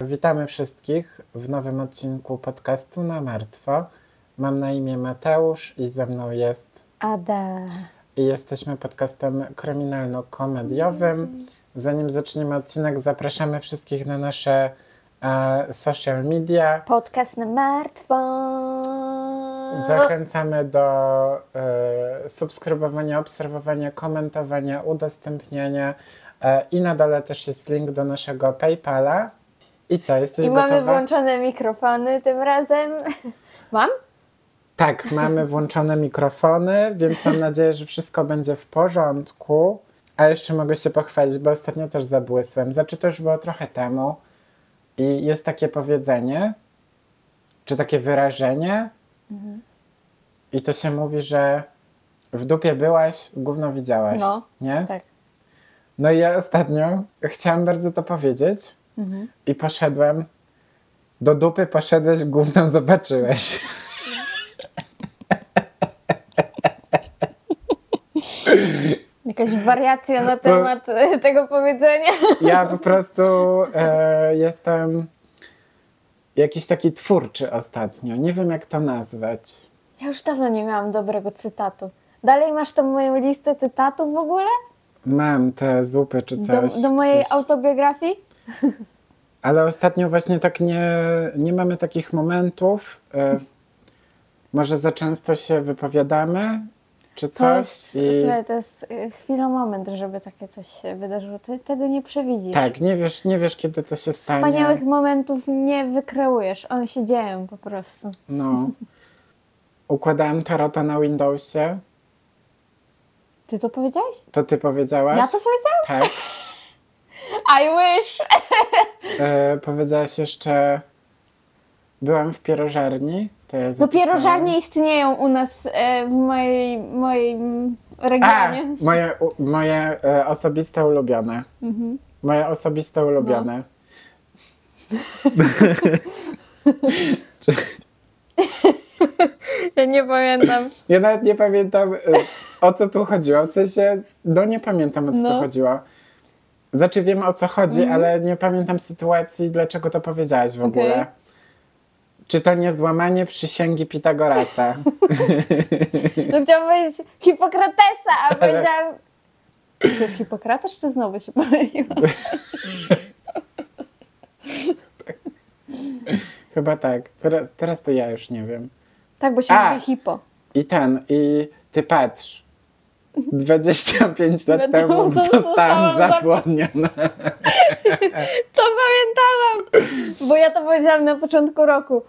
Witamy wszystkich w nowym odcinku podcastu na martwo. Mam na imię Mateusz i ze mną jest Ada. i jesteśmy podcastem kryminalno-komediowym. Zanim zaczniemy odcinek, zapraszamy wszystkich na nasze e, social media. Podcast na martwo. Zachęcamy do e, subskrybowania, obserwowania, komentowania, udostępniania. E, I na dole też jest link do naszego PayPala. I co, jesteś I gotowa? mamy włączone mikrofony tym razem. Mam? Tak, mamy włączone mikrofony, więc mam nadzieję, że wszystko będzie w porządku. A jeszcze mogę się pochwalić, bo ostatnio też zabłysłem. Znaczy, to już było trochę temu. I jest takie powiedzenie, czy takie wyrażenie. I to się mówi, że w dupie byłaś, gówno widziałaś. No, nie? Tak. No i ja ostatnio chciałam bardzo to powiedzieć i poszedłem. Do dupy poszedłeś, gówno zobaczyłeś. Jakaś wariacja na temat e, tego powiedzenia. Ja po prostu e, jestem jakiś taki twórczy ostatnio. Nie wiem, jak to nazwać. Ja już dawno nie miałam dobrego cytatu. Dalej masz tą moją listę cytatów w ogóle? Mam te zupy czy Do, coś. do mojej gdzieś. autobiografii? Ale ostatnio właśnie tak nie, nie mamy takich momentów. E, może za często się wypowiadamy, czy To coś. jest, i... słuchaj, to jest e, chwila, moment, żeby takie coś się wydarzyło. Ty tego nie przewidzisz. Tak, nie wiesz, nie wiesz, kiedy to się stanie. Wspaniałych momentów nie wykreujesz. One się dzieją po prostu. No. Układałem tarota na Windowsie. Ty to powiedziałeś? To ty powiedziałaś? Ja to powiedziałam? Tak. I wish! E, powiedziałaś jeszcze. Byłam w pierożarni. To ja No zapisałam. pierożarnie istnieją u nas e, w mojej, moim A, regionie. moje, u- moje e, osobiste ulubione. Mhm. Moje osobiste ulubione. Czy- Ja nie pamiętam. Ja nawet nie pamiętam, e, o co tu chodziło. W sensie, no nie pamiętam, o co tu No. chodziło. Znaczy wiem, o co chodzi, ale nie pamiętam sytuacji, dlaczego to powiedziałaś w ogóle. Czy to nie złamanie przysięgi Pitagorasa? No chciałam powiedzieć Hipokratesa, a powiedziałam... To jest Hipokrates, czy znowu się pomyliłam? Chyba tak. Teraz, teraz to ja już nie wiem. Tak, bo się A! mówi hipo. I ten, i ty patrz. 25 lat temu to zostałam zostałam zap- zapłodniona. To pamiętałam! Bo ja to powiedziałam na początku roku.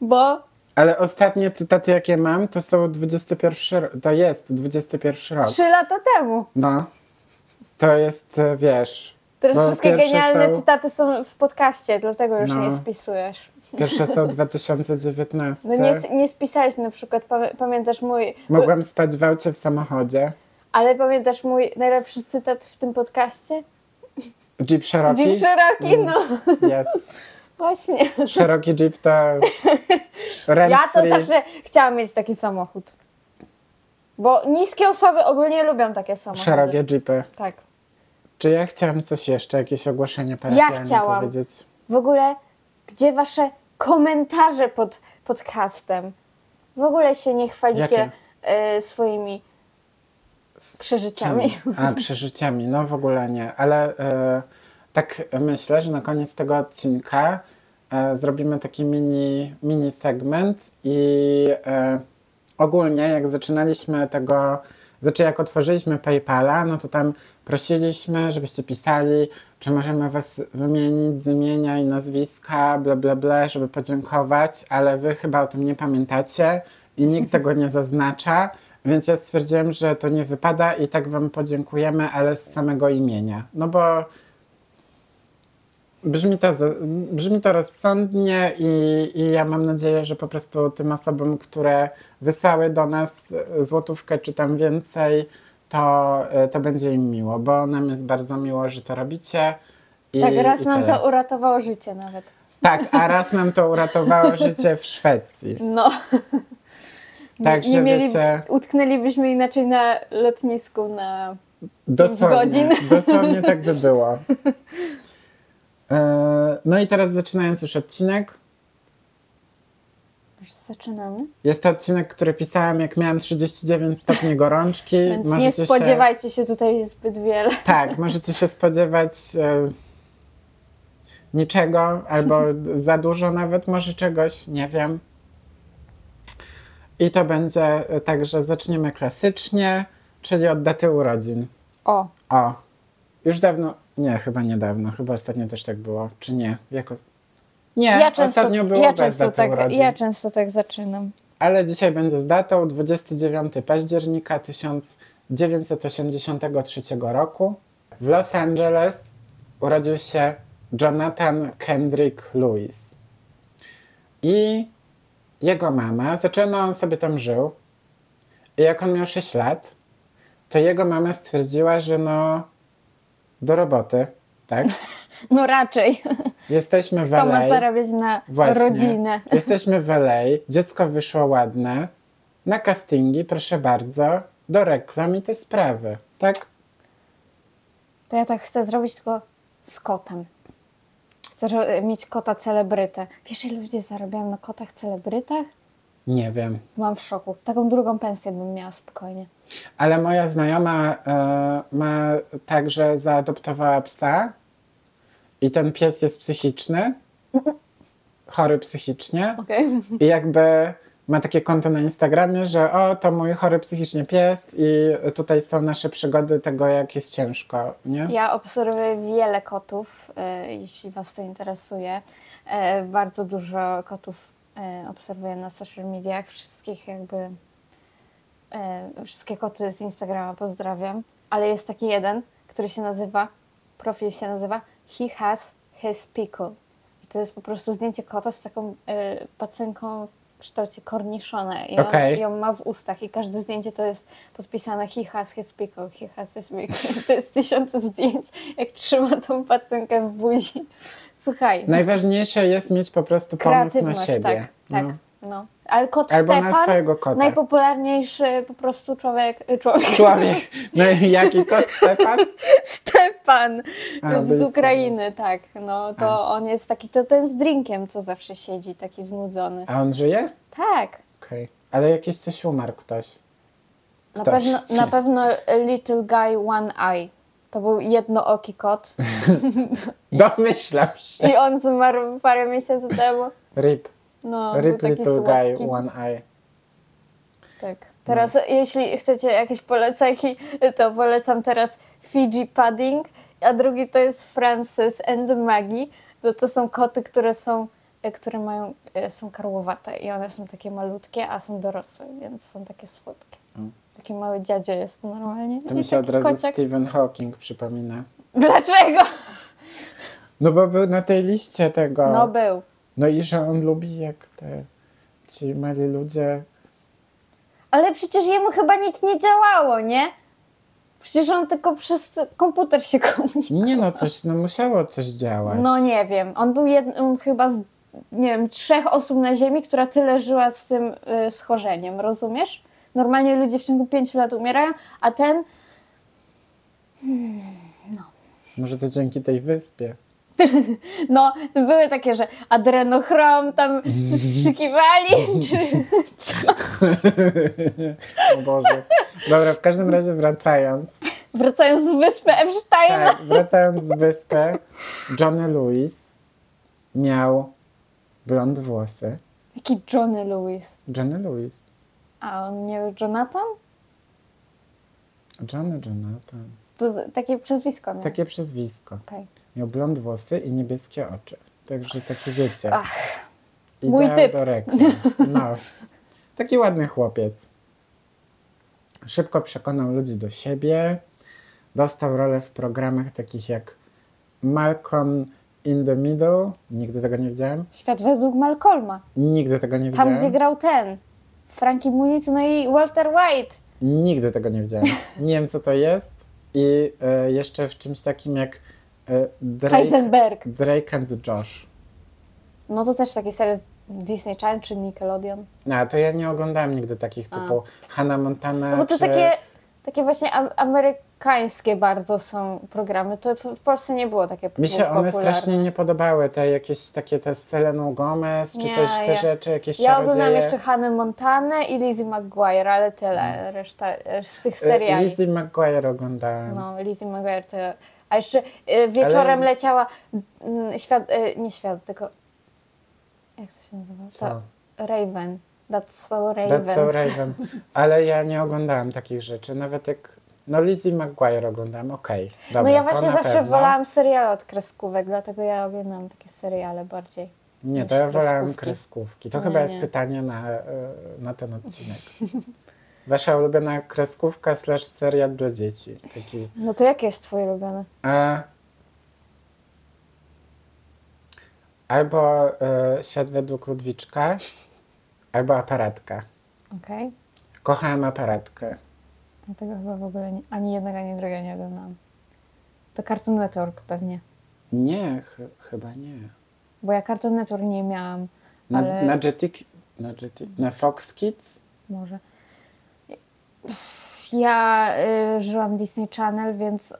Bo Ale ostatnie cytaty, jakie mam, to są 21 rok. To jest 21 rok. trzy lata temu. No. To jest, e, wiesz. Teraz wszystkie genialne są, cytaty są w podcaście, dlatego już No. nie spisujesz. Pierwsze są 2019. No nie, nie spisałeś na przykład, pamię- pamiętasz mój... Mogłam spać w aucie w samochodzie. Ale pamiętasz mój najlepszy cytat w tym podcaście? Jeep Cherokee? Jeep Cherokee, no Jest. właśnie. Cherokee Jeep to rent Ja to free. zawsze chciałam mieć taki samochód. Bo niskie osoby ogólnie lubią takie samochody. Szerokie Jeepy. Tak. Czy ja chciałam coś jeszcze, jakieś ogłoszenie parafialne chciałam. powiedzieć? W ogóle, gdzie wasze komentarze pod podcastem? W ogóle się nie chwalicie e, swoimi przeżyciami. A, przeżyciami. No w ogóle nie. Ale e, tak myślę, że na koniec tego odcinka e, zrobimy taki mini, mini segment i ogólnie jak zaczynaliśmy tego, znaczy jak otworzyliśmy PayPala, no to tam prosiliśmy, żebyście pisali, czy możemy was wymienić z imienia i nazwiska, bla bla bla, żeby podziękować, ale wy chyba o tym nie pamiętacie i nikt tego nie zaznacza, więc ja stwierdziłem, że to nie wypada i tak wam podziękujemy, ale z samego imienia. No bo Brzmi to, brzmi to rozsądnie i, i ja mam nadzieję, że po prostu tym osobom, które wysłały do nas złotówkę czy tam więcej, to, e, to będzie im miło, bo nam jest bardzo miło, że to robicie. I, tak, raz i nam tyle. to uratowało życie nawet. Tak, a raz nam to uratowało życie w Szwecji. No. Także nie mieli, wiecie, utknęlibyśmy inaczej na lotnisku na... dosłownie, godzin. dosłownie tak by było. E, no i teraz zaczynając już odcinek. Już zaczynamy. Jest to odcinek, który pisałam jak miałam 39 stopni gorączki. Więc nie Możecie spodziewajcie się tutaj zbyt wiele. Się, tak, możecie się spodziewać e, niczego albo za dużo nawet może czegoś, nie wiem. I to będzie e, tak, że zaczniemy klasycznie, czyli od daty urodzin. O, O, już dawno, nie, chyba niedawno, chyba ostatnio też tak było, czy nie? Jako... Nie, ja często, ostatnio było ja, bez daty tak, urodzin. ja często tak zaczynam. Ale dzisiaj będzie z datą 29 października 1983 roku. W Los Angeles urodził się Jonathan Kendrick Lewis. I jego mama, zaczęła on sobie tam żył. I jak on miał 6 lat, to jego mama stwierdziła, że no do roboty, tak? No raczej. Jesteśmy w To ma LA. zarabiać na Właśnie. rodzinę. Jesteśmy w LA, dziecko wyszło ładne, na castingi, proszę bardzo, do reklam i te sprawy, tak? To ja tak chcę zrobić tylko z kotem. Chcę mieć kota celebrytę. Wiesz, ile ludzie zarabiają na kotach celebrytach? Nie wiem. Mam w szoku. Taką drugą pensję bym miała spokojnie. Ale moja znajoma e, ma tak, że zaadoptowała psa i ten pies jest psychiczny, chory psychicznie Okej. i jakby ma takie konto na Instagramie, że o, to mój chory psychicznie pies i tutaj są nasze przygody tego, jak jest ciężko, nie? Ja obserwuję wiele kotów, e, jeśli Was to interesuje. E, bardzo dużo kotów e, obserwuję na social mediach. Wszystkich jakby, wszystkie koty z Instagrama pozdrawiam. Ale jest taki jeden, który się nazywa, profil się nazywa He Has His Pickle. I to jest po prostu zdjęcie kota z taką e, pacynką w kształcie korniszona i on Okej. ją ma w ustach i każde zdjęcie to jest podpisane he has his pickle, he has his pickle. I to jest tysiące zdjęć, jak trzyma tą pacynkę w buzi. Słuchaj, Najważniejsze jest mieć po prostu pomysł na siebie. tak, tak. No. No. Ale kot Albo na Stepan, swojego kota. najpopularniejszy po prostu człowiek, człowiek, Człowiek. No jaki kot Stepan? Stepan A, z Ukrainy, tak. No to on jest taki, to ten z drinkiem, co zawsze siedzi, taki znudzony. A on żyje? Tak. Okej. Ale jakiś coś umarł ktoś. Na Ktoś pewno, na pewno Little Guy One Eye. To był jednooki kot. Domyślam się. I on zmarł parę miesięcy temu. Rip. No, był Rip taki little słodki. guy, one eye. Tak. Teraz, jeśli chcecie jakieś polecajki, to polecam teraz Fiji Pudding, a drugi to jest Francis and Maggie. To, to są koty, które są, e, które mają, e, są karłowate i one są takie malutkie, a są dorosłe, więc są takie słodkie. Mm. Taki mały dziadzio jest normalnie. To mi się od razu kociak. Stephen Hawking przypomina. Dlaczego? No bo był na tej liście tego. No był. No i że on lubi jak te ci mali ludzie. Ale przecież jemu chyba nic nie działało, nie? Przecież on tylko przez komputer się komunikował. Nie no, coś, no musiało coś działać. No nie wiem. On był jednym chyba z, nie wiem, trzech osób na Ziemi, która tyle żyła z tym y, schorzeniem, rozumiesz? Normalnie ludzie w ciągu pięciu lat umierają, a ten Może to dzięki tej wyspie. No, były takie, że adrenochrom tam wstrzykiwali, czy O Boże. Dobra, w każdym razie wracając. wracając z wyspy Epsteina. Tak, wracając z wyspy, Johnny Lewis miał blond włosy. Jaki Johnny Lewis? Johnny Lewis. A on nie był Jonathan? Johnny Jonathan. To takie przezwisko miał. Takie przezwisko. Okej. Miał blond włosy i niebieskie oczy. Także takie wiecie. Ach, mój typ. do reklam. No. Taki ładny chłopiec. Szybko przekonał ludzi do siebie. Dostał rolę w programach takich jak Malcolm in the Middle. Nigdy tego nie widziałem. Świat według Malcolma. Nigdy tego nie Tam, widziałem. gdzie grał ten. Frankie Muniz, no i Walter White. Nigdy tego nie widziałem. Nie wiem, co to jest. I e, jeszcze w czymś takim jak Drake, Heisenberg. Drake and Josh. No to też taki serial z Disney Channel czy Nickelodeon. No, to ja nie oglądałem nigdy takich A. typu Hannah Montana No bo to czy takie takie właśnie am- amerykańskie bardzo są programy. To w Polsce nie było takie Mi się one popularne. strasznie nie podobały, te jakieś takie te z Seleną Gomez, czy Nie, coś, te ja- rzeczy, jakieś Ja oglądam czarodzieje. jeszcze Hannah Montanę i Lizzie McGuire, ale tyle. Reszta e, z tych Y, seriali. Lizzie McGuire oglądałem. No, Lizzie McGuire to... A jeszcze y, wieczorem Ale- leciała mm, świat, y, nie świat, tylko... Jak to się nazywa? Co? To Raven. That's so Raven. That's so Raven. Ale ja nie oglądałam takich rzeczy, nawet jak... No Lizzie McGuire oglądałem, okej. Dobra, no ja to właśnie na zawsze pewno. wolałam seriale od kreskówek, dlatego ja oglądam takie seriale bardziej. Nie, to ja wolałem kreskówki. kreskówki. To Nie, chyba jest nie. pytanie na, e, na ten odcinek. Wasza ulubiona kreskówka slash serial dla dzieci. Taki. No to jakie jest twoje ulubione? E, albo e, Świat według Ludwiczka, albo Aparatka. Okej. Kochałem Aparatkę. Ja tego chyba w ogóle nie, ani jednego, ani drugiego nie oglądałam. To Cartoon Network pewnie. Nie, ch- chyba nie. Bo ja Cartoon Network nie miałam, Na, ale na, Jetik, na, Jetik, na Fox Kids? może. Ja y, żyłam Disney Channel, więc y,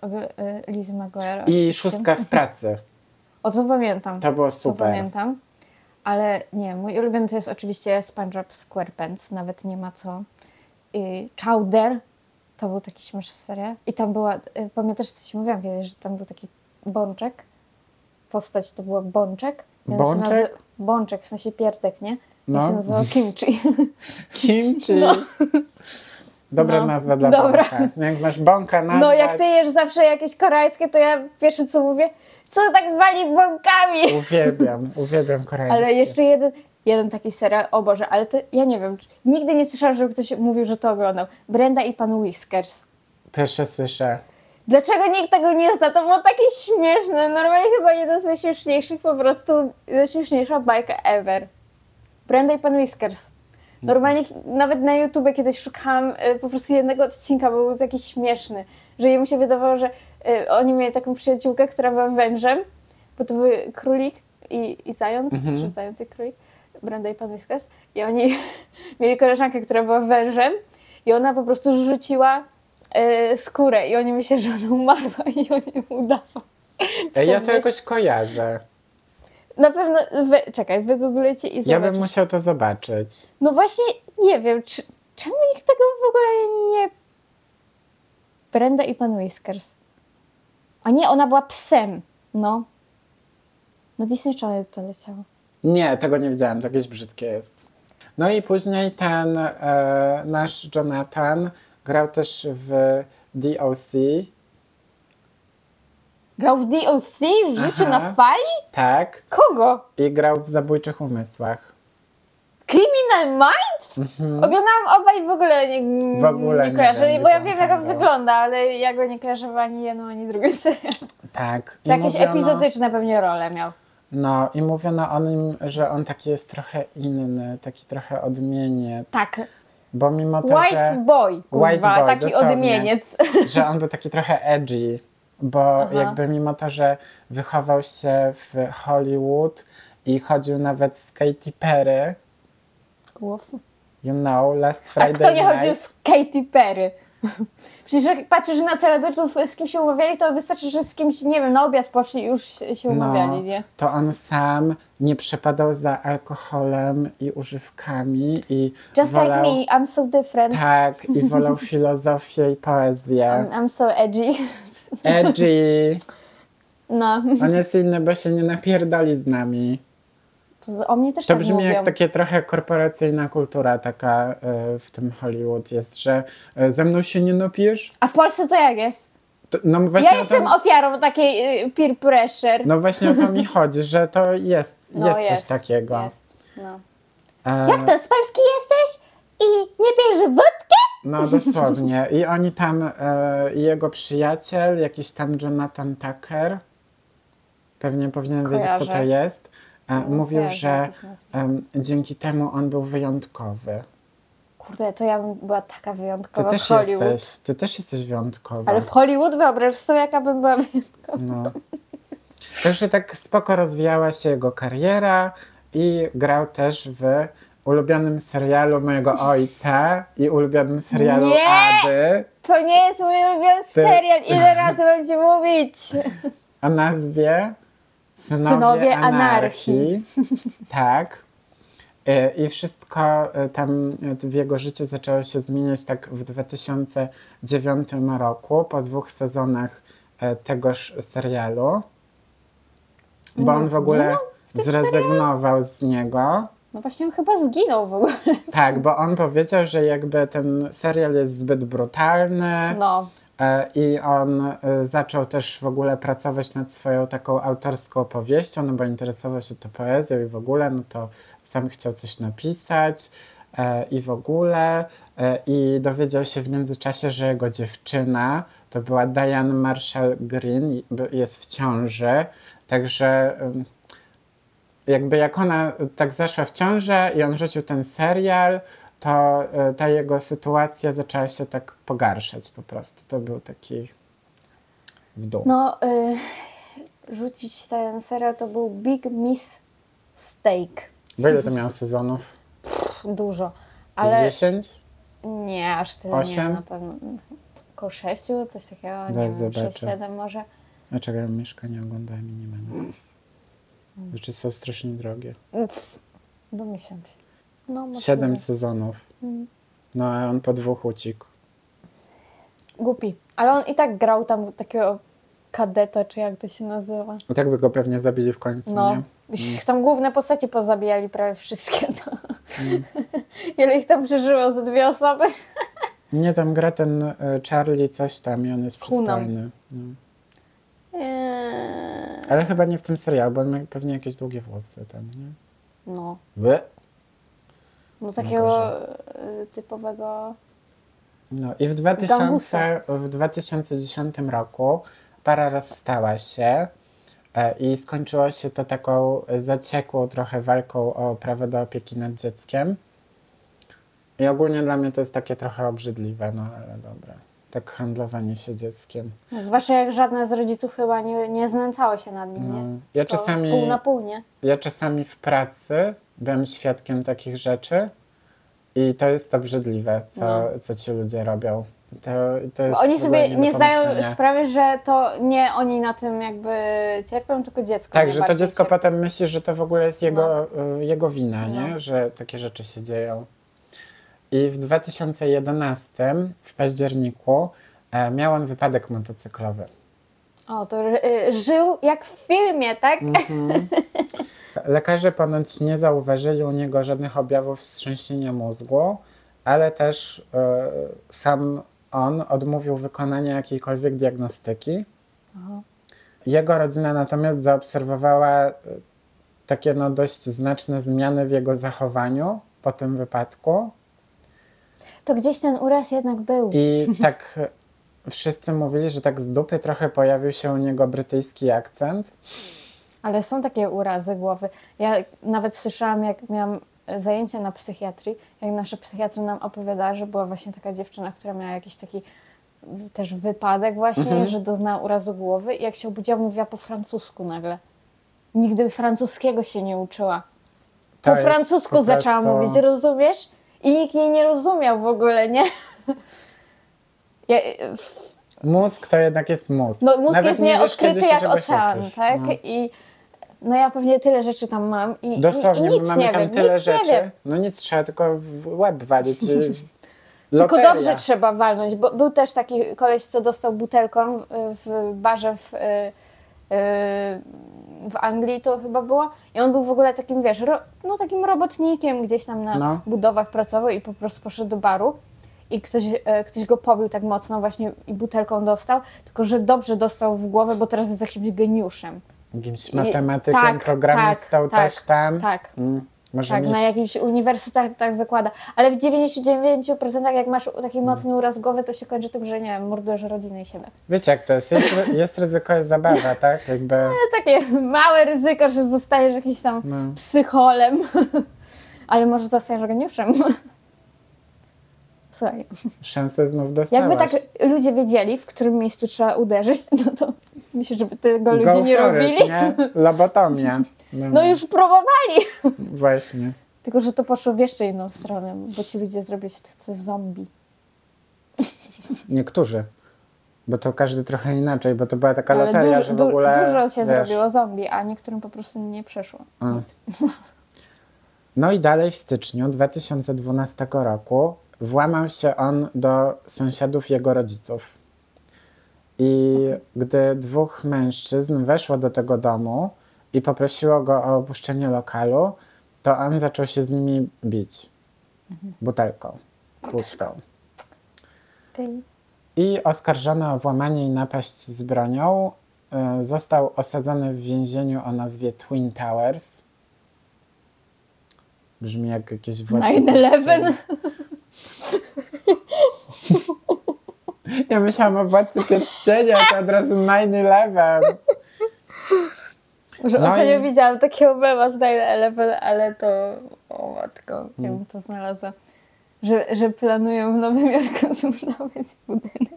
Lizzie McGuire. I oczywiście. Szóstka w pracy. O, to pamiętam. To było To super. pamiętam. Ale nie, mój ulubiony to jest oczywiście SpongeBob SquarePants, nawet nie ma co. Y, Chowder, to był taki śmieszny serial. I tam była, y, pamiętasz, co ci mówiłam kiedyś, że tam był taki bączek. Postać to była bączek. I Bączek? nazy- Bączek, w sensie pierdek, nie? I No. się nazywał Kimchi. Kimchi. No. Dobra No. nazwa dla Dobra. bąka. Jak masz bąka nazwać... No jak ty jesz zawsze jakieś koreańskie, to ja pierwsze co mówię, co tak wali bąkami? Uwielbiam, uwielbiam koreańskie. Ale jeszcze jeden, jeden taki serial, o Boże, ale to ja nie wiem, czy- nigdy nie słyszałam, żeby ktoś mówił, że to oglądał. Brenda i pan Whiskers. Pierwsze słyszę. Dlaczego nikt tego nie zna? To było takie śmieszne. Normalnie chyba jeden z najśmieszniejszych, po prostu najśmieszniejsza bajka ever. Brenda i pan Whiskers. Normalnie nawet na YouTube kiedyś szukałam y, po prostu jednego odcinka, bo był taki śmieszny, że jemu się wydawało, że y, oni mieli taką przyjaciółkę, która była wężem, bo to były królik i, i zając, czy zając i królik, Brenda i pan Whiskers. I oni mieli koleżankę, która była wężem i ona po prostu rzuciła y, skórę i oni myśleli, że ona umarła i on ją udawał. Ja to jakoś kojarzę. Na pewno, wy, czekaj, wygooglujcie i Ja zobaczycie. bym musiał to zobaczyć. No właśnie, nie wiem, czy, czemu nikt tego w ogóle nie... Brenda i pan Whiskers. A nie, ona była psem, no. Na Disney Channel to leciało. Nie, tego nie widziałam, to jakieś brzydkie jest. No i później ten e, nasz Jonathan grał też w DOC. Grał w DOC? W życiu Aha. na fali? Tak. Kogo? I grał w Zabójczych Umysłach. Criminal Minds? Oglądałam obaj i w ogóle nie, Mhm. W ogóle nie nie wiem, bo ja wiem jak on był. wygląda, ale ja go nie kojarzę ani jedną, ani drugą. Tak. I To jakieś mówiono- epizodyczne pewnie role miał. No i mówiono o nim, że on taki jest trochę inny, taki trochę odmieniec. Tak, Bo mimo to, White że, Boy, White boy, taki dosłownie. odmieniec. że on był taki trochę edgy, bo Aha. jakby mimo to, że wychował się w Hollywood i chodził nawet z Katy Perry, you know, last A Friday kto nie night. chodził z Katy Perry? Przecież jak patrzysz na celebrytów, z kim się umawiali, to wystarczy, że z kimś, nie wiem, na obiad poszli i już się się umawiali, nie? to on sam nie przepadał za alkoholem i używkami i Just wolał, like me, I'm so different. Tak, i wolał filozofię i poezję. I'm, I'm so edgy. Edgy. No, On jest inny, bo się nie napierdali z nami. to o mnie też To tak brzmi mówią. jak takie trochę korporacyjna kultura taka e, w tym Hollywood jest, że e, ze mną się nie napijesz? A w Polsce to jak jest? To, no właśnie Ja jestem to, ofiarą takiej y, peer pressure. No właśnie o to mi chodzi, że to jest, No, jest, coś takiego. Jest. No. E, Jak to, z Polski jesteś i nie pijesz wódki? No dosłownie. I oni tam, e, jego przyjaciel, jakiś tam Jonathan Tucker, pewnie powinienem wiedzieć, kto to Kojarzę. jest, e, mówił, kojarzę że em, dzięki temu on był wyjątkowy. Kurde, to ja bym była taka Ty wyjątkowa też w Hollywood. jesteś, ty też jesteś wyjątkowa. Ale w Hollywood wyobraź sobie, jaka bym była wyjątkowa. No. Także tak spoko rozwijała się jego kariera i grał też w ulubionym serialu mojego ojca i ulubionym serialu Nie! Ady To nie jest mój ulubiony Ty- serial. Ile razy mam ci mówić? o nazwie Synowie, Synowie Anarchii. tak. E, I wszystko e, tam w jego życiu zaczęło się zmieniać tak w 2009 roku, po dwóch sezonach e, tegoż serialu. Bo on w ogóle tym zrezygnował z niego. No właśnie on chyba zginął w ogóle. Tak, bo on powiedział, że jakby ten serial jest zbyt brutalny No. e, i on e, zaczął też w ogóle pracować nad swoją taką autorską opowieścią, no bo interesował się to poezją i w ogóle, no to sam chciał coś napisać e, i w ogóle i dowiedział się w międzyczasie, że jego dziewczyna to była Diane Marshall Green, jest w ciąży, także jakby jak ona tak zaszła w ciążę i on rzucił ten serial, to y, ta jego sytuacja zaczęła się tak pogarszać po prostu. To był taki w dół. No, y, rzucić ten serial to był Big Miss Steak. Bo ile to miało sezonów? Pff, Dużo. Z Ale 10? nie, aż tyle nie Osiem? na pewno. Około sześciu, coś takiego, nie Zaraz wiem, zobaczę. sześć, siedem może. Dlaczego ja mieszkania oglądałem i nie będę? Rzeczy są strasznie drogie. Pff, Domyślam się. No, możliwe. Siedem sezonów. Mm. No a on po dwóch uciekł. Głupi. Ale on i tak grał tam takiego kadeta, czy jak to się nazywa. I tak by go pewnie zabili w końcu, No. nie? Tam główne postacie pozabijali prawie wszystkie. To. Mm. Ile ich tam przeżyło ze dwie osoby? Nie, tam gra ten y, Charlie coś tam i on jest Hunan. przystojny. No. Ale chyba nie w tym serialu, bo on ma pewnie jakieś długie włosy tam, nie? No. Wy? No takiego y, typowego. No i w, 2000, Gangusa. w 2010 roku para rozstała się e, i skończyło się to taką zaciekłą trochę walką o prawo do opieki nad dzieckiem. I ogólnie dla mnie to jest takie trochę obrzydliwe, no ale dobra. Tak handlowanie się dzieckiem. No, zwłaszcza jak żadne z rodziców chyba nie, nie znęcało się nad nim, No, nie? ja To czasami, Pół na pół, nie? ja czasami w pracy byłem świadkiem takich rzeczy i to jest obrzydliwe, co, No. co ci ludzie robią. To, to jest Bo oni sobie do nie zdają sprawy, że to nie oni na tym jakby cierpią, tylko dziecko. Tak, że to dziecko cierpi. potem myśli, że to w ogóle jest jego, y, jego wina, No. nie? że takie rzeczy się dzieją. I w 2011, w październiku, e, miał on wypadek motocyklowy. O, to y, żył jak w filmie, tak? Mhm. Lekarze ponoć nie zauważyli u niego żadnych objawów wstrząsienia mózgu, ale też e, sam on odmówił wykonania jakiejkolwiek diagnostyki. Aha. Jego rodzina natomiast zaobserwowała e, takie no dość znaczne zmiany w jego zachowaniu po tym wypadku. To gdzieś ten uraz jednak był. I tak wszyscy mówili, że tak z dupy trochę pojawił się u niego brytyjski akcent. Ale są takie urazy głowy. Ja nawet słyszałam, jak miałam zajęcia na psychiatrii, jak nasza psychiatra nam opowiadała, że była właśnie taka dziewczyna, która miała jakiś taki też wypadek właśnie, Mhm. że doznała urazu głowy i jak się obudziła, mówiła po francusku nagle. Nigdy francuskiego się nie uczyła. To Po francusku po zaczęła prostu- mówić, rozumiesz? I nikt jej nie rozumiał w ogóle, nie? Ja, Mózg to jednak jest mózg. no, mózg Nawet jest nie nieodkryty jak ocean, uczysz. tak? No. I no ja pewnie tyle rzeczy tam mam i, i, Dosłownie, i nic my mamy nie tam wiem, tyle nic rzeczy. No nic, trzeba tylko w łeb walić. i- Tylko dobrze trzeba walnąć, bo był też taki koleś, co dostał butelką y, w barze w, y, y, w Anglii to chyba było i on był w ogóle takim, wiesz, ro, no takim robotnikiem gdzieś tam na No. budowach pracował i po prostu poszedł do baru i ktoś, e, ktoś go pobił tak mocno właśnie i butelką dostał, tylko że dobrze dostał w głowę, bo teraz jest jakimś geniuszem. Jakimś I- matematykiem, tak, programistą, tak, coś tam. Tak. Mm, może Tak, mieć. na jakimś uniwersytetach tak wykłada. Ale w 99% jak masz taki mocny uraz głowy, to się kończy tym, że nie wiem, mordujesz rodzinę i siebie. Wiecie jak to jest? Jest, jest ryzyko, jest zabawa, tak? Jakby, To takie małe ryzyko, że zostajesz jakimś tam no. psycholem. Ale może zostaniesz geniuszem. Słuchaj, Szansę znów dostałaś. jakby tak ludzie wiedzieli, w którym miejscu trzeba uderzyć, no to myślę, żeby tego ludzie Go nie robili. It, nie? Lobotomia. No, No już próbowali. Właśnie. Tylko, że to poszło w jeszcze inną stronę, bo ci ludzie zrobią się tacy zombie. Niektórzy. Bo to każdy trochę inaczej, bo to była taka loteria, dużo, że w ogóle. dużo się wiesz, zrobiło zombie, a niektórym po prostu nie przeszło. A. No i dalej w styczniu 2012 roku włamał się on do sąsiadów jego rodziców. I gdy dwóch mężczyzn weszło do tego domu i poprosiło go o opuszczenie lokalu, to on zaczął się z nimi bić butelką pustą. I oskarżony o włamanie i napaść z bronią y, został osadzony w więzieniu o nazwie Twin Towers. Brzmi jak jakieś władcy 9-11. Ja myślałam o Władcy Pierścienia, to od razu 9-11. Że No ostatnio i- widziałam takiego mema z 9-11, ale to... O matko, ja bym to znalazła. Że, że planują w Nowym Jorku zbudować budynek.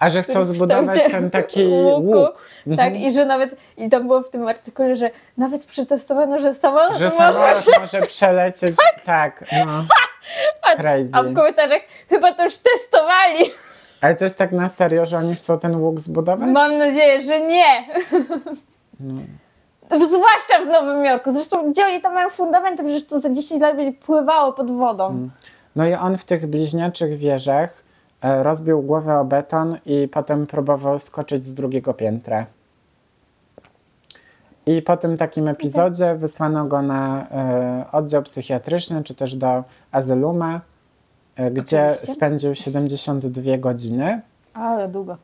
A że chcą zbudować ten taki łuku. łuk. Mhm. Tak, i że nawet, i tam było w tym artykule, że nawet przetestowano, że samolot Że może... samolot może przelecieć. Tak, no. Crazy. A w komentarzach chyba to już testowali. Ale to jest tak na serio, że oni chcą ten łuk zbudować? Mam nadzieję, że nie. Zwłaszcza w Nowym Jorku. Zresztą gdzie oni tam mają fundamenty? Przecież to za 10 lat będzie pływało pod wodą. No i on w tych bliźniaczych wieżach rozbił głowę o beton i potem próbował skoczyć z drugiego piętra. I po tym takim epizodzie wysłano go na e, oddział psychiatryczny, czy też do azyluma, e, gdzie Oczywiście. spędził 72 godziny. Ale długo.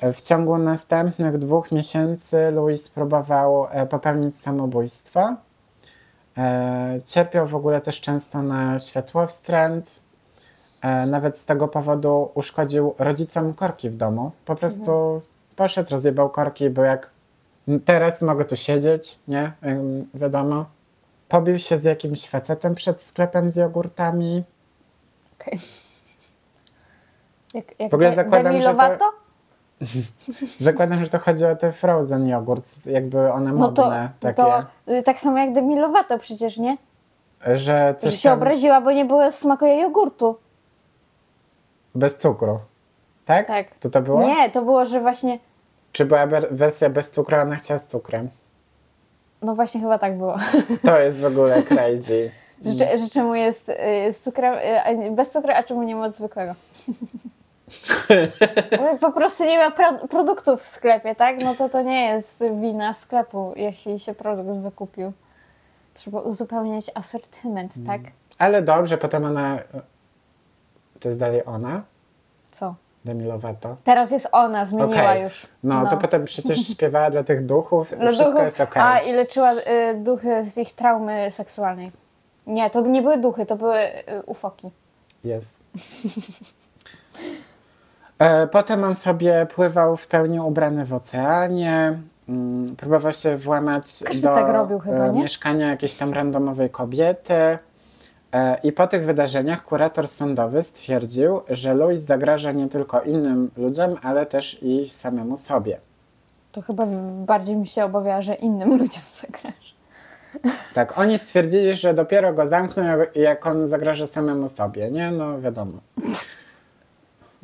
E, W ciągu następnych dwóch miesięcy Louis próbował e, popełnić samobójstwo. E, Cierpiał w ogóle też często na światłowstręt. E, Nawet z tego powodu uszkodził rodzicom korki w domu. Po prostu poszedł, rozjebał korki, bo jak "M, teraz mogę tu siedzieć, nie? Wiadomo. Pobił się z jakimś facetem przed sklepem z jogurtami. Okej. Jak, jak W ogóle zakładam, że to-? Zakładam, że to chodzi o te frozen jogurt, jakby one No to, modne takie. to y, tak samo jak Demi Lovato przecież, nie? Że Że się tam obraziła, bo nie było smaku jogurtu. Bez cukru. Tak? Tak. To to było? Nie, to było, że właśnie, Czy była wersja bez cukru, a ona chciała z cukrem? no właśnie chyba tak było. To jest w ogóle crazy. Że, że czemu jest y, z cukrem, y, bez cukru, a czemu nie ma od zwykłego? Po prostu nie ma pro, produktów w sklepie, tak? No to to nie jest wina sklepu, jeśli się produkt wykupił. Trzeba uzupełniać asortyment, tak? Ale dobrze, potem ona... To jest dalej ona? Co? Demi Lovato? Teraz jest ona, zmieniła Okej. już. No, to potem przecież śpiewała dla tych duchów. Dla Wszystko duchów, jest okej. A i leczyła y, duchy z ich traumy seksualnej. Nie, to nie były duchy, to były y, ufoki. Jest. E, Potem on sobie pływał w pełni ubrany w oceanie. mm, Próbował się włamać Każdy do tak robił chyba, e, mieszkania jakiejś tam randomowej kobiety. E, I po tych wydarzeniach kurator sądowy stwierdził, że Louis zagraża nie tylko innym ludziom, ale też i samemu sobie. To chyba bardziej mi się obawia, że innym ludziom zagraża. Tak, oni stwierdzili, że dopiero go zamkną, jak- on zagraża samemu sobie. Nie, no wiadomo.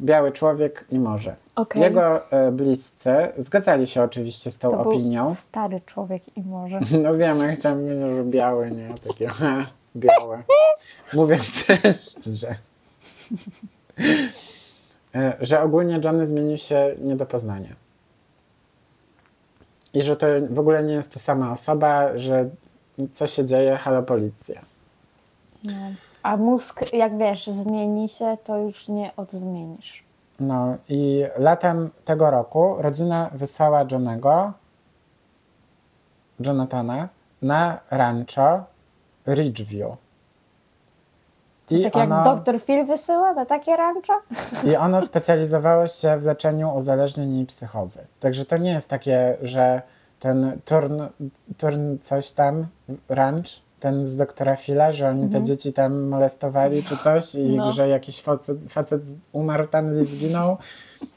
Biały człowiek i może. Okej. Jego e, bliscy zgadzali się oczywiście z tą To opinią. był stary człowiek i może. No wiem, ja chciałam powiedzieć, że biały, nie? Takie białe. Mówiąc że... E, że ogólnie Johnny zmienił się nie do poznania. I że to w ogóle nie jest ta sama osoba, że co się dzieje, halo policja. No. A mózg, jak wiesz, zmieni się, to już nie odzmienisz. No i latem tego roku rodzina wysłała Johnego, Jonathana, na rancho Ridgeview. I tak jak ono, Dr. Phil wysyła na takie rancho? I ono specjalizowało się w leczeniu uzależnień i psychozy. Także to nie jest takie, że ten turn, turn coś tam, ranch, ten z doktora Phila, że oni te dzieci tam molestowali czy coś i No. że jakiś facet, facet umarł tam i zginął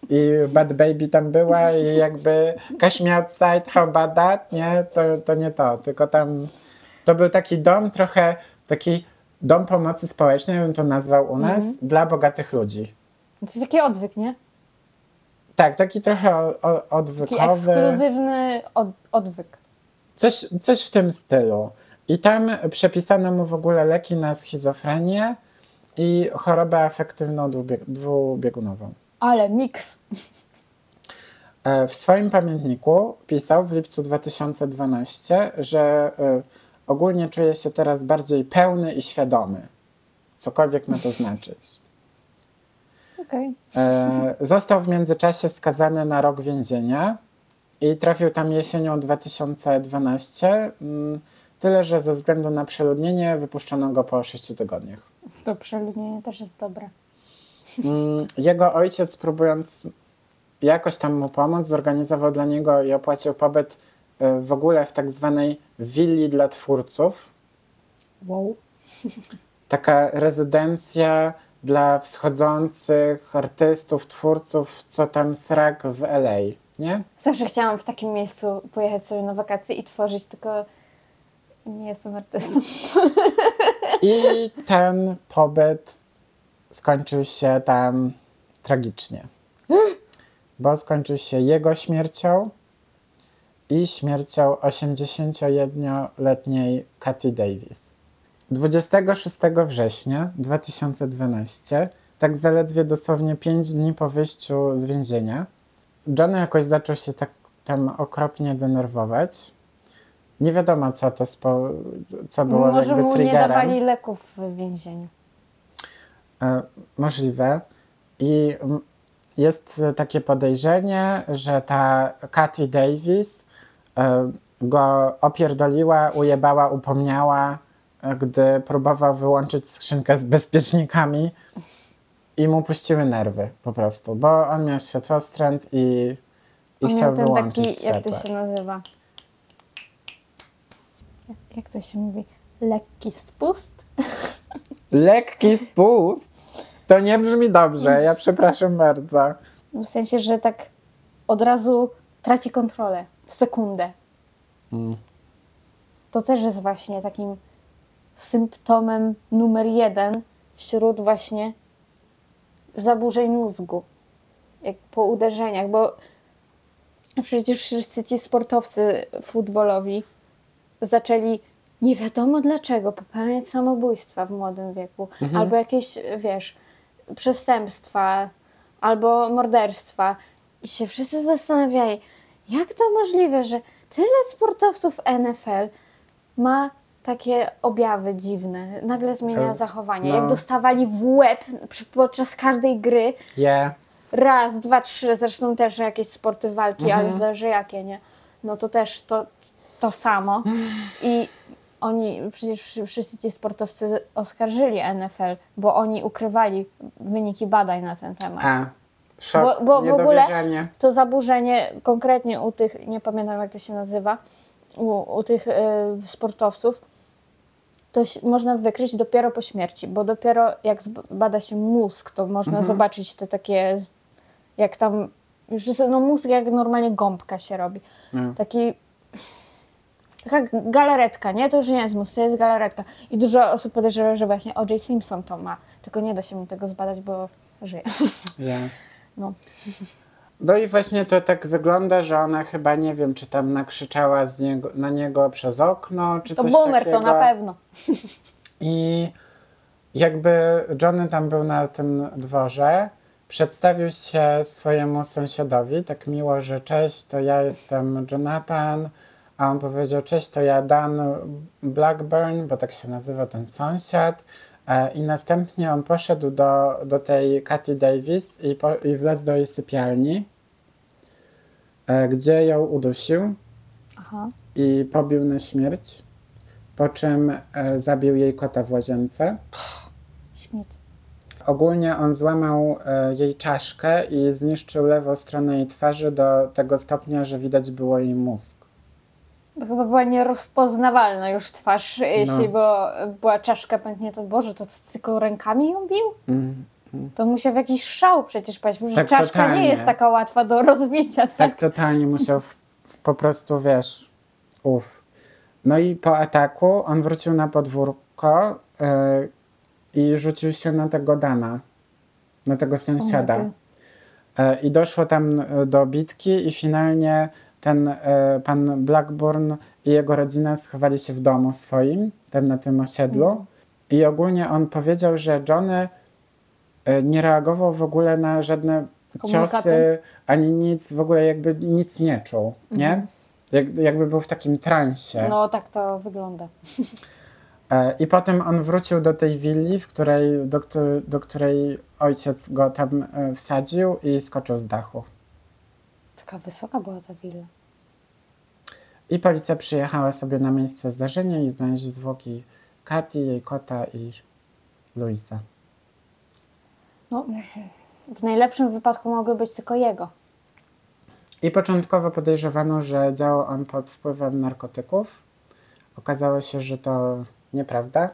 i Bad Baby tam była i jakby Cash Me Outside, how about that? Nie, to, to nie to, tylko tam to był taki dom trochę taki dom pomocy społecznej, bym to nazwał u nas, Mhm. dla bogatych ludzi. To jest taki odwyk, nie? Tak, taki trochę o, o, Taki odwykowy. ekskluzywny od, odwyk. Coś, coś w tym stylu. I tam przepisano mu w ogóle leki na schizofrenię i chorobę afektywną dwubieg- dwubiegunową. Ale miks. E, W swoim pamiętniku pisał w lipcu 2012, że e, ogólnie czuje się teraz bardziej pełny i świadomy. Cokolwiek ma to znaczyć. Okej. E, Został w międzyczasie skazany na rok więzienia i trafił tam jesienią 2012. mm, Tyle, że ze względu na przeludnienie wypuszczono go po 6 tygodniach. To przeludnienie też jest dobre. Mm, Jego ojciec, próbując jakoś tam mu pomóc, zorganizował dla niego i opłacił pobyt w ogóle w tak zwanej willi dla twórców. Wow. Taka rezydencja dla wschodzących artystów, twórców, co tam srak w LA, nie? Zawsze chciałam w takim miejscu pojechać sobie na wakacje i tworzyć, tylko nie jestem artystą. I ten pobyt skończył się tam tragicznie. Bo skończył się jego śmiercią i śmiercią 81-letniej Katy Davis. 26 września 2012, tak zaledwie dosłownie 5 dni po wyjściu z więzienia, Johnny jakoś zaczął się tak tam okropnie denerwować. Nie wiadomo, co to spo, co było Może jakby mu nie dawali leków w więzieniu. E, Możliwe. I mm, jest takie podejrzenie, że ta Katy Davis go opierdoliła, ujebała, upomniała, e, gdy próbował wyłączyć skrzynkę z bezpiecznikami i mu puściły nerwy po prostu, bo on miał światłostręt i, i On chciał miał wyłączyć taki, jak to światło. się nazywa? Jak to się mówi? Lekki spust? Lekki spust? To nie brzmi dobrze, ja przepraszam bardzo. W sensie, że tak od razu traci kontrolę w sekundę. Mm. To też jest właśnie takim symptomem numer jeden wśród właśnie zaburzeń mózgu. Jak po uderzeniach, bo przecież wszyscy ci sportowcy futbolowi zaczęli nie wiadomo dlaczego popełniać samobójstwa w młodym wieku, albo jakieś, wiesz, przestępstwa, albo morderstwa. I się wszyscy zastanawiali, jak to możliwe, że tyle sportowców NFL ma takie objawy dziwne, nagle zmienia E, zachowanie. no. Jak dostawali w łeb podczas każdej gry, Yeah. raz, dwa, trzy, zresztą też jakieś sporty walki, Mhm. ale zależy jakie, nie? No to też to, to samo. I oni, przecież wszy- wszyscy ci sportowcy oskarżyli NFL, bo oni ukrywali wyniki badań na ten temat. A, szok, Bo- bo w ogóle-. To zaburzenie konkretnie u tych, nie pamiętam jak to się nazywa, u, u tych y, sportowców, to ś- można wykryć dopiero po śmierci, bo dopiero jak zb- bada się mózg, to można Mhm. zobaczyć te takie, jak tam, już no mózg jak normalnie gąbka się robi. No. Taki, taka galaretka, nie? To już nie jest mózg, to jest galaretka. I dużo osób podejrzewa, że właśnie O.J. Simpson to ma, tylko nie da się mu tego zbadać, bo żyje. Ja. No. No i właśnie to tak wygląda, że ona chyba nie wiem, czy tam nakrzyczała z niego, na niego przez okno, czy To coś boomer takiego. to na pewno. I jakby Johnny tam był na tym dworze, przedstawił się swojemu sąsiadowi tak miło, że cześć, to ja jestem Jonathan, a on powiedział cześć, to ja Dan Blackburn, bo tak się nazywa ten sąsiad. E, I następnie on poszedł do, do tej Katy Davis i, po, i wlazł do jej sypialni, e, gdzie ją udusił Aha. i pobił na śmierć, po czym e, zabił jej kota w łazience. Śmieć. Ogólnie on złamał jej czaszkę i zniszczył lewą stronę jej twarzy do tego stopnia, że widać było jej mózg. Chyba była nierozpoznawalna już twarz, jeśli No. było, była czaszka pęknięta. Boże, to tylko rękami ją bił? Mm. To musiał w jakiś szał przecież paść, bo Tak, czaszka totalnie. nie jest taka łatwa do rozbicia, tak? Tak totalnie musiał w, w po prostu, wiesz, uf. No i po ataku on wrócił na podwórko e, i rzucił się na tego Dana, na tego sąsiada. E, I doszło tam e, do bitki i finalnie ten e, pan Blackburn i jego rodzina schowali się w domu swoim, tam na tym osiedlu. I ogólnie on powiedział, że Johnny e, nie reagował w ogóle na żadne ciosy, ani nic, w ogóle jakby nic nie czuł, nie? Mhm. Jak, jakby był w takim transie. No tak to wygląda. E, I potem on wrócił do tej willi, w której, do, której, do której ojciec go tam wsadził i skoczył z dachu. Taka wysoka była ta willa. I policja przyjechała sobie na miejsce zdarzenia i znaleźli zwłoki Katy, jej kota i Luisa. No, w najlepszym wypadku mogły być tylko jego. I początkowo podejrzewano, że działał on pod wpływem narkotyków. Okazało się, że to nieprawda.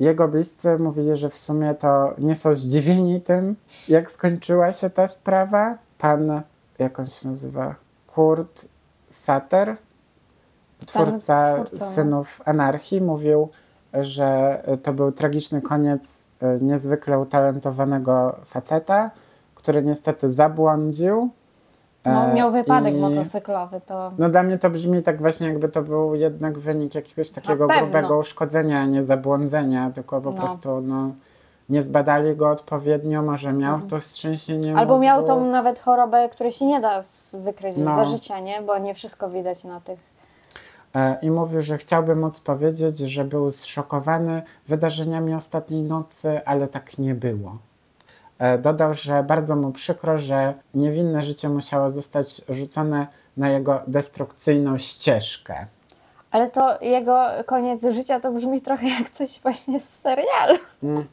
Jego bliscy mówili, że w sumie to nie są zdziwieni tym, jak skończyła się ta sprawa. Pan, jak on się nazywa? Kurt Satter, twórca, twórca, no. Synów Anarchii, mówił, że to był tragiczny koniec e, niezwykle utalentowanego faceta, który niestety zabłądził. No, E, miał wypadek i- motocyklowy, to No dla mnie to brzmi tak właśnie, jakby to był jednak wynik jakiegoś takiego grubego uszkodzenia, a nie zabłądzenia, tylko po No. prostu no, nie zbadali go odpowiednio, może miał to wstrząsienie Mhm. Albo miał mózgu. tą nawet chorobę, której się nie da wykryć No. za życia, nie? Bo nie wszystko widać na tych. E, I mówił, że chciałby móc powiedzieć, że był zszokowany wydarzeniami ostatniej nocy, ale tak nie było. E, Dodał, że bardzo mu przykro, że niewinne życie musiało zostać rzucone na jego destrukcyjną ścieżkę. Ale to jego koniec życia to brzmi trochę jak coś właśnie z serialu. Mm,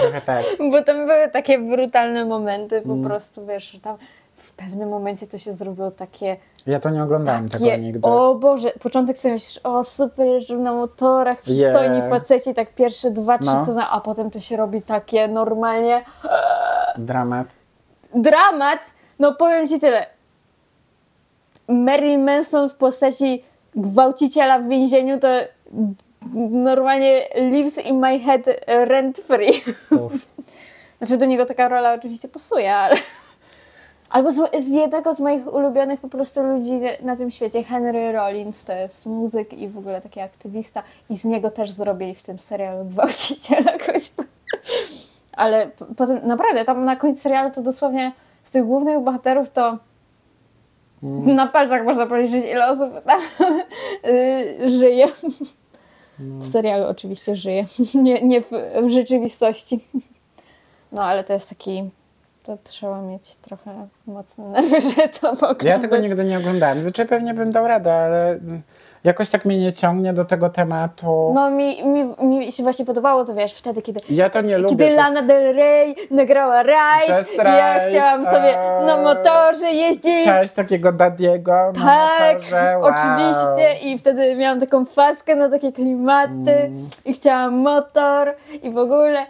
trochę tak. Bo tam były takie brutalne momenty, po Mm. prostu wiesz, że tam w pewnym momencie to się zrobiło takie, Ja to nie oglądałem tego takie nigdy. o Boże, początek sobie myślisz, o super, jeżdżą na motorach, przystojni Yeah. faceci, tak pierwsze dwa, trzy No. sezony, a potem to się robi takie normalnie Dramat. dramat, no powiem Ci tyle. Marilyn Manson w postaci gwałciciela w więzieniu to normalnie lives in my head rent free. Uf. Znaczy do niego taka rola oczywiście pasuje, ale... Albo z, z jednego z moich ulubionych po prostu ludzi na tym świecie, Henry Rollins, to jest muzyk i w ogóle taki aktywista i z niego też zrobili w tym serialu gwałciciela koźma. Ale potem naprawdę tam na końcu serialu to dosłownie z tych głównych bohaterów to na palcach można policzyć ile osób tam y, żyje. W serialu oczywiście żyje, nie, nie w, w rzeczywistości. No ale to jest taki, to trzeba mieć trochę mocne nerwy, żeby to oglądać. Ja tego nigdy nie oglądałem. Znaczy pewnie bym dał radę, ale jakoś tak mnie nie ciągnie do tego tematu. No mi, mi, mi się właśnie podobało to, wiesz, wtedy, kiedy Ja to nie lubię. Kiedy tych- Lana Del Rey nagrała Ride, Just ja Ride, chciałam sobie na motorze jeździć. Chciałeś takiego Dadiego na Tak, motorze? Wow. oczywiście. I wtedy miałam taką faskę na takie klimaty Mm. i chciałam motor i w ogóle.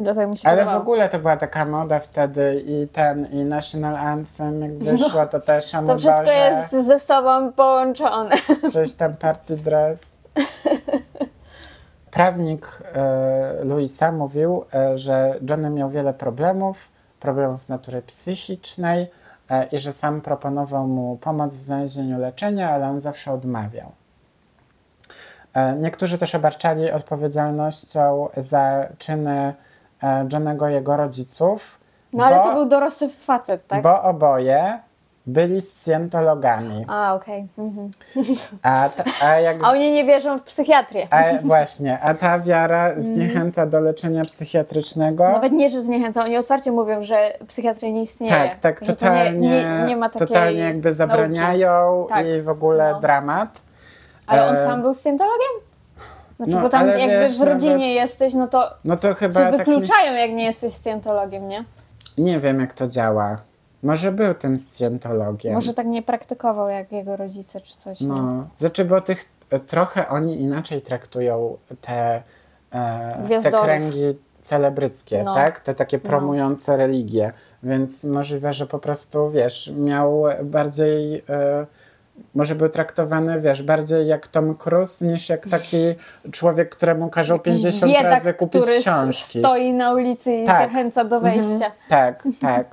Dlatego mi się Ale w podobało. ogóle to była taka moda wtedy i ten, i National Anthem jak wyszło, to też No, To wszystko motorze, jest ze sobą połączone. coś tam party dress. Prawnik e, Luisa mówił, e, że Johnny miał wiele problemów, problemów natury psychicznej e, i że sam proponował mu pomoc w znalezieniu leczenia, ale on zawsze odmawiał. E, niektórzy też obarczali odpowiedzialnością za czyny Johnego i jego rodziców, No ale bo, to był dorosły facet, tak? bo oboje byli scjentologami. A, okej. Mhm. A, ta, a jak A oni nie wierzą w psychiatrię. A właśnie, a ta wiara zniechęca do leczenia psychiatrycznego. Nawet nie, że zniechęca. Oni otwarcie mówią, że psychiatria nie istnieje. tak, tak, totalnie, nie, nie, nie ma takiej totalnie jakby zabraniają Tak. i w ogóle No. dramat. Ale on E, sam był scjentologiem? Znaczy, no, bo tam jakby wiesz, w rodzinie nawet- jesteś, no to No to chyba cię tak wykluczają, myśl- jak nie jesteś scjentologiem, nie? Nie wiem, jak to działa. Może był tym scjentologiem. Może tak nie praktykował jak jego rodzice czy coś, nie? No, znaczy, bo tych e, trochę oni inaczej traktują te, e, te kręgi celebryckie, No. tak? Te takie No. promujące religię. Więc możliwe, że po prostu, wiesz, miał bardziej e, może był traktowany, wiesz, bardziej jak Tom Cruise niż jak taki człowiek, któremu każą 50 Biedak, razy kupić który książki. stoi na ulicy i Tak. zachęca do wejścia. Tak, tak.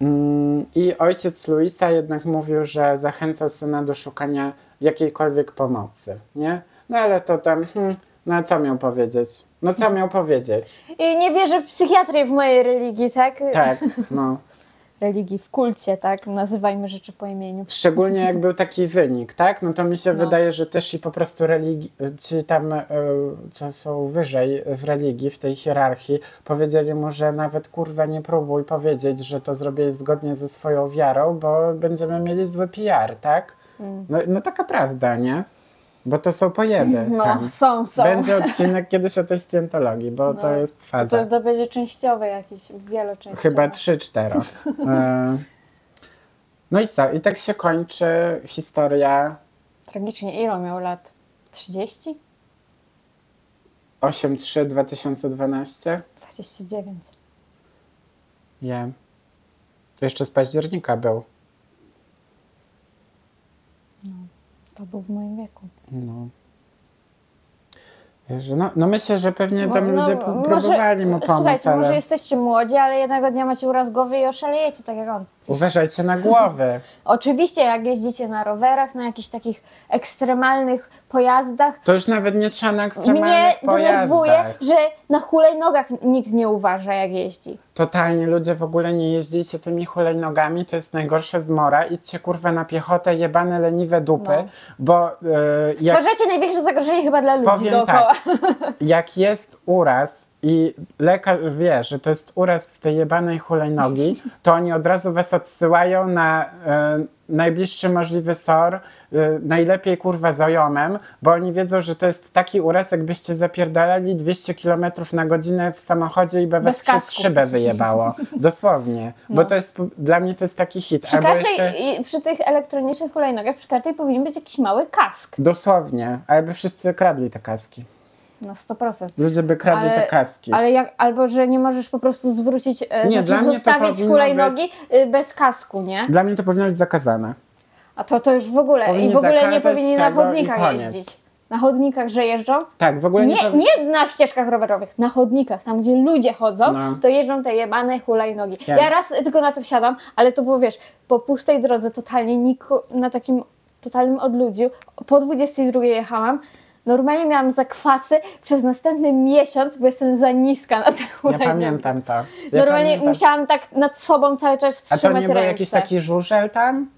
Mm, I ojciec Luisa jednak mówił, że zachęcał syna do szukania jakiejkolwiek pomocy, nie? No ale to tam, hmm, no co miał powiedzieć? No co miał powiedzieć? I nie wierzę w psychiatrię w mojej religii, tak? Tak, no. Religii, w kulcie, tak? Nazywajmy rzeczy po imieniu. Szczególnie jak był taki wynik, tak? No to mi się No. wydaje, że też i po prostu religi- ci tam, y, co są wyżej w religii, w tej hierarchii, powiedzieli mu, że nawet kurwa nie próbuj powiedzieć, że to zrobiłeś zgodnie ze swoją wiarą, bo będziemy mieli zły PR, tak? No, no taka prawda, nie? Bo to są pojeby No, tam. są, są. Będzie odcinek kiedyś o tej scjentologii, bo to No, jest To, faza. to będzie częściowe jakieś, wieloczęściowe. Chyba trzy, cztero. E, No i co? I tak się kończy historia Tragicznie. Ile miał lat? 30? 8-3 2012. 29. Nie. Jeszcze z października był. To był w moim wieku. No. No, no myślę, że pewnie tam No, ludzie no, p- może- próbowali mu pomóc, Słuchajcie, ale może jesteście młodzi, ale jednego dnia macie uraz głowy i oszalejecie, tak jak on. Uważajcie na głowy. Oczywiście, jak jeździcie na rowerach, na jakichś takich ekstremalnych pojazdach, To już nawet nie trzeba na mnie ekstremalnych denerwuje, pojazdach. że na hulajnogach nikt nie uważa, jak jeździ. Totalnie ludzie w ogóle nie jeździcie tymi hulajnogami, to jest najgorsze z mora. Idźcie kurwa na piechotę, jebane leniwe dupy, No. bo e, jak Stwarzacie największe zagrożenie chyba dla ludzi Powiem dookoła. jak jest uraz i lekarz wie, że to jest uraz z tej jebanej hulajnogi, to oni od razu was odsyłają na e, najbliższy możliwy SOR, e, najlepiej kurwa znajomym, bo oni wiedzą, że to jest taki uraz, jakbyście zapierdalali 200 km na godzinę w samochodzie i by was przez szybę wyjebało. Dosłownie. Bo to jest, dla mnie to jest taki hit. Przy, Albo każdej, jeszcze... przy tych elektronicznych hulajnogach, przy każdej powinien być jakiś mały kask. Dosłownie. Albo wszyscy kradli te kaski. Na 100%. Ludzie by kradli Ale- te kaski. Ale jak, albo, że nie możesz po prostu zwrócić, e, Nie, znaczy dla mnie to zostawić hulajnogi y, bez kasku, nie? Dla mnie to powinno być zakazane. A to, to już w ogóle. Powinni I w ogóle nie powinni na chodnikach jeździć. Na chodnikach, że jeżdżą. Tak, w ogóle nie, Nie, nie na ścieżkach rowerowych, na chodnikach, tam gdzie ludzie chodzą, No. to jeżdżą te jebane hulajnogi. Ja- Ja raz tylko na to wsiadam, ale to było, wiesz, po pustej drodze, totalnie niko, na takim totalnym odludziu, po 22 jechałam, normalnie miałam zakwasy przez następny miesiąc, bo jestem za niska na te Ja hulajnogi. pamiętam to. Ja Normalnie pamiętam. musiałam tak nad sobą cały czas A trzymać to nie był ręce. jakiś taki żużel tam?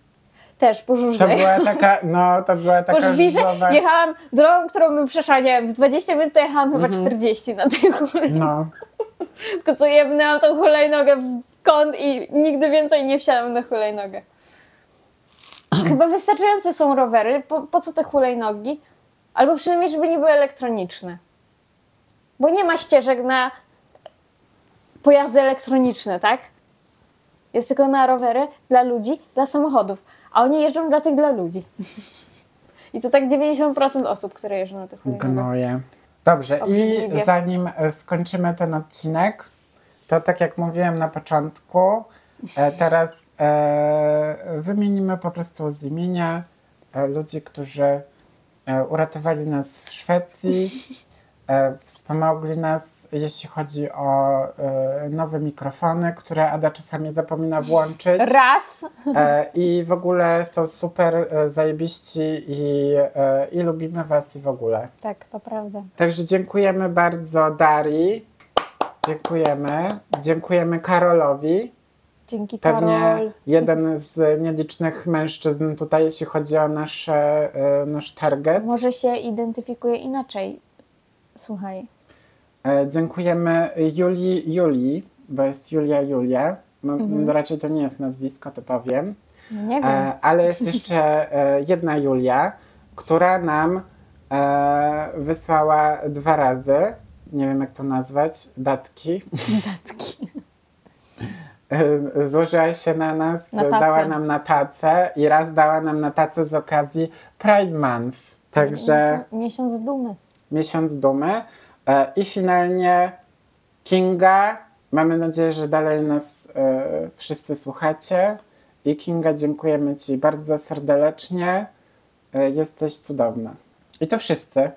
Też, po To żużle. była taka, no to była Po taka żwirze żużlowa... jechałam drogą, którą bym przeszła, nie w 20 minut to jechałam chyba Mhm. 40 na tej hulajnodze. No, Tylko co jebnęłam tą hulajnogę w kąt i nigdy więcej nie wsiadam na hulajnogę. Chyba wystarczające są rowery. Po, po co te hulajnogi? Albo przynajmniej, żeby nie były elektroniczne. Bo nie ma ścieżek na pojazdy elektroniczne, tak? Jest tylko na rowery dla ludzi, dla samochodów. A oni jeżdżą dla tych dla ludzi. I to tak 90% osób, które jeżdżą na tych gnoje. Dobrze, i zanim e, skończymy ten odcinek, to tak jak mówiłem na początku, e, teraz e, wymienimy po prostu z imienia e, ludzi, którzy uratowali nas w Szwecji, e, wspomogli nas, jeśli chodzi o e, nowe mikrofony, które Ada czasami zapomina włączyć. Raz, E, I w ogóle są super e, zajebiści i, e, i lubimy Was i w ogóle. tak, to prawda. Także dziękujemy bardzo Darii. Dziękujemy. Dziękujemy Karolowi. Dzięki Pewnie Karol. jeden z nielicznych mężczyzn tutaj, jeśli chodzi o nasze, e, nasz target. Może się identyfikuje inaczej. Słuchaj. E, Dziękujemy Julii Julii, bo jest Julia Julia. No, Raczej to nie jest nazwisko, to powiem. No nie wiem. E, ale jest jeszcze jedna Julia, która nam wysłała dwa razy, nie wiem jak to nazwać, datki. Datki. Złożyła się na nas, Na dała nam na tacę i raz dała nam na tacę z okazji Pride Month. Także Miesiąc, miesiąc dumy. miesiąc dumy. E, I finalnie Kinga. Mamy nadzieję, że dalej nas e, wszyscy słuchacie I Kinga, dziękujemy Ci bardzo serdecznie. E, Jesteś cudowna. I to wszyscy.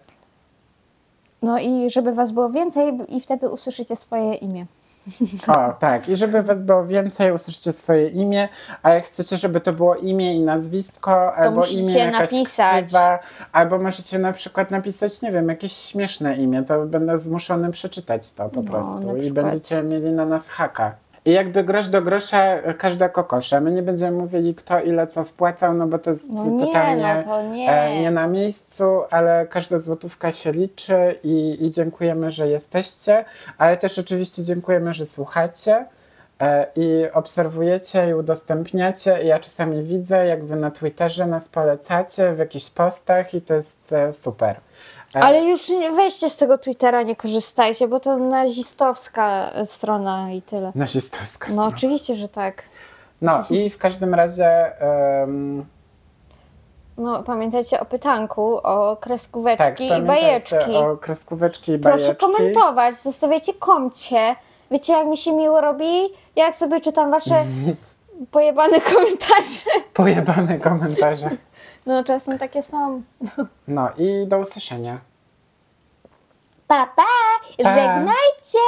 No i żeby Was było więcej i wtedy usłyszycie swoje imię. O, tak. I żeby Was było więcej, usłyszycie swoje imię. A jak chcecie, żeby to było imię i nazwisko, albo musicie imię jakaś napisać. ksywa, albo możecie na przykład napisać, nie wiem, jakieś śmieszne imię, to będę zmuszony przeczytać to po No, prostu. I będziecie mieli na nas haka. I jakby grosz do grosza, każda kokosza. My nie będziemy mówili, kto ile co wpłacał, no bo to jest No nie, totalnie no to nie. e, nie na miejscu, ale każda złotówka się liczy i, i dziękujemy, że jesteście, ale też oczywiście dziękujemy, że słuchacie e, i obserwujecie i udostępniacie. I ja czasami widzę, jak wy na Twitterze nas polecacie w jakichś postach i to jest e, super. Ale już nie- weźcie z tego Twittera, nie korzystajcie, bo to nazistowska strona i tyle. Nazistowska No strona. oczywiście, że tak. No i w każdym razie em, No pamiętajcie o pytanku, o kreskóweczki tak, i pamiętajcie bajeczki. o kreskóweczki i Proszę bajeczki. komentować, zostawiajcie komcie. Wiecie, jak mi się miło robi? Jak sobie czytam wasze pojebane komentarze. Pojebane komentarze. No czasem takie są. No i do usłyszenia. Pa, pa! Żegnajcie!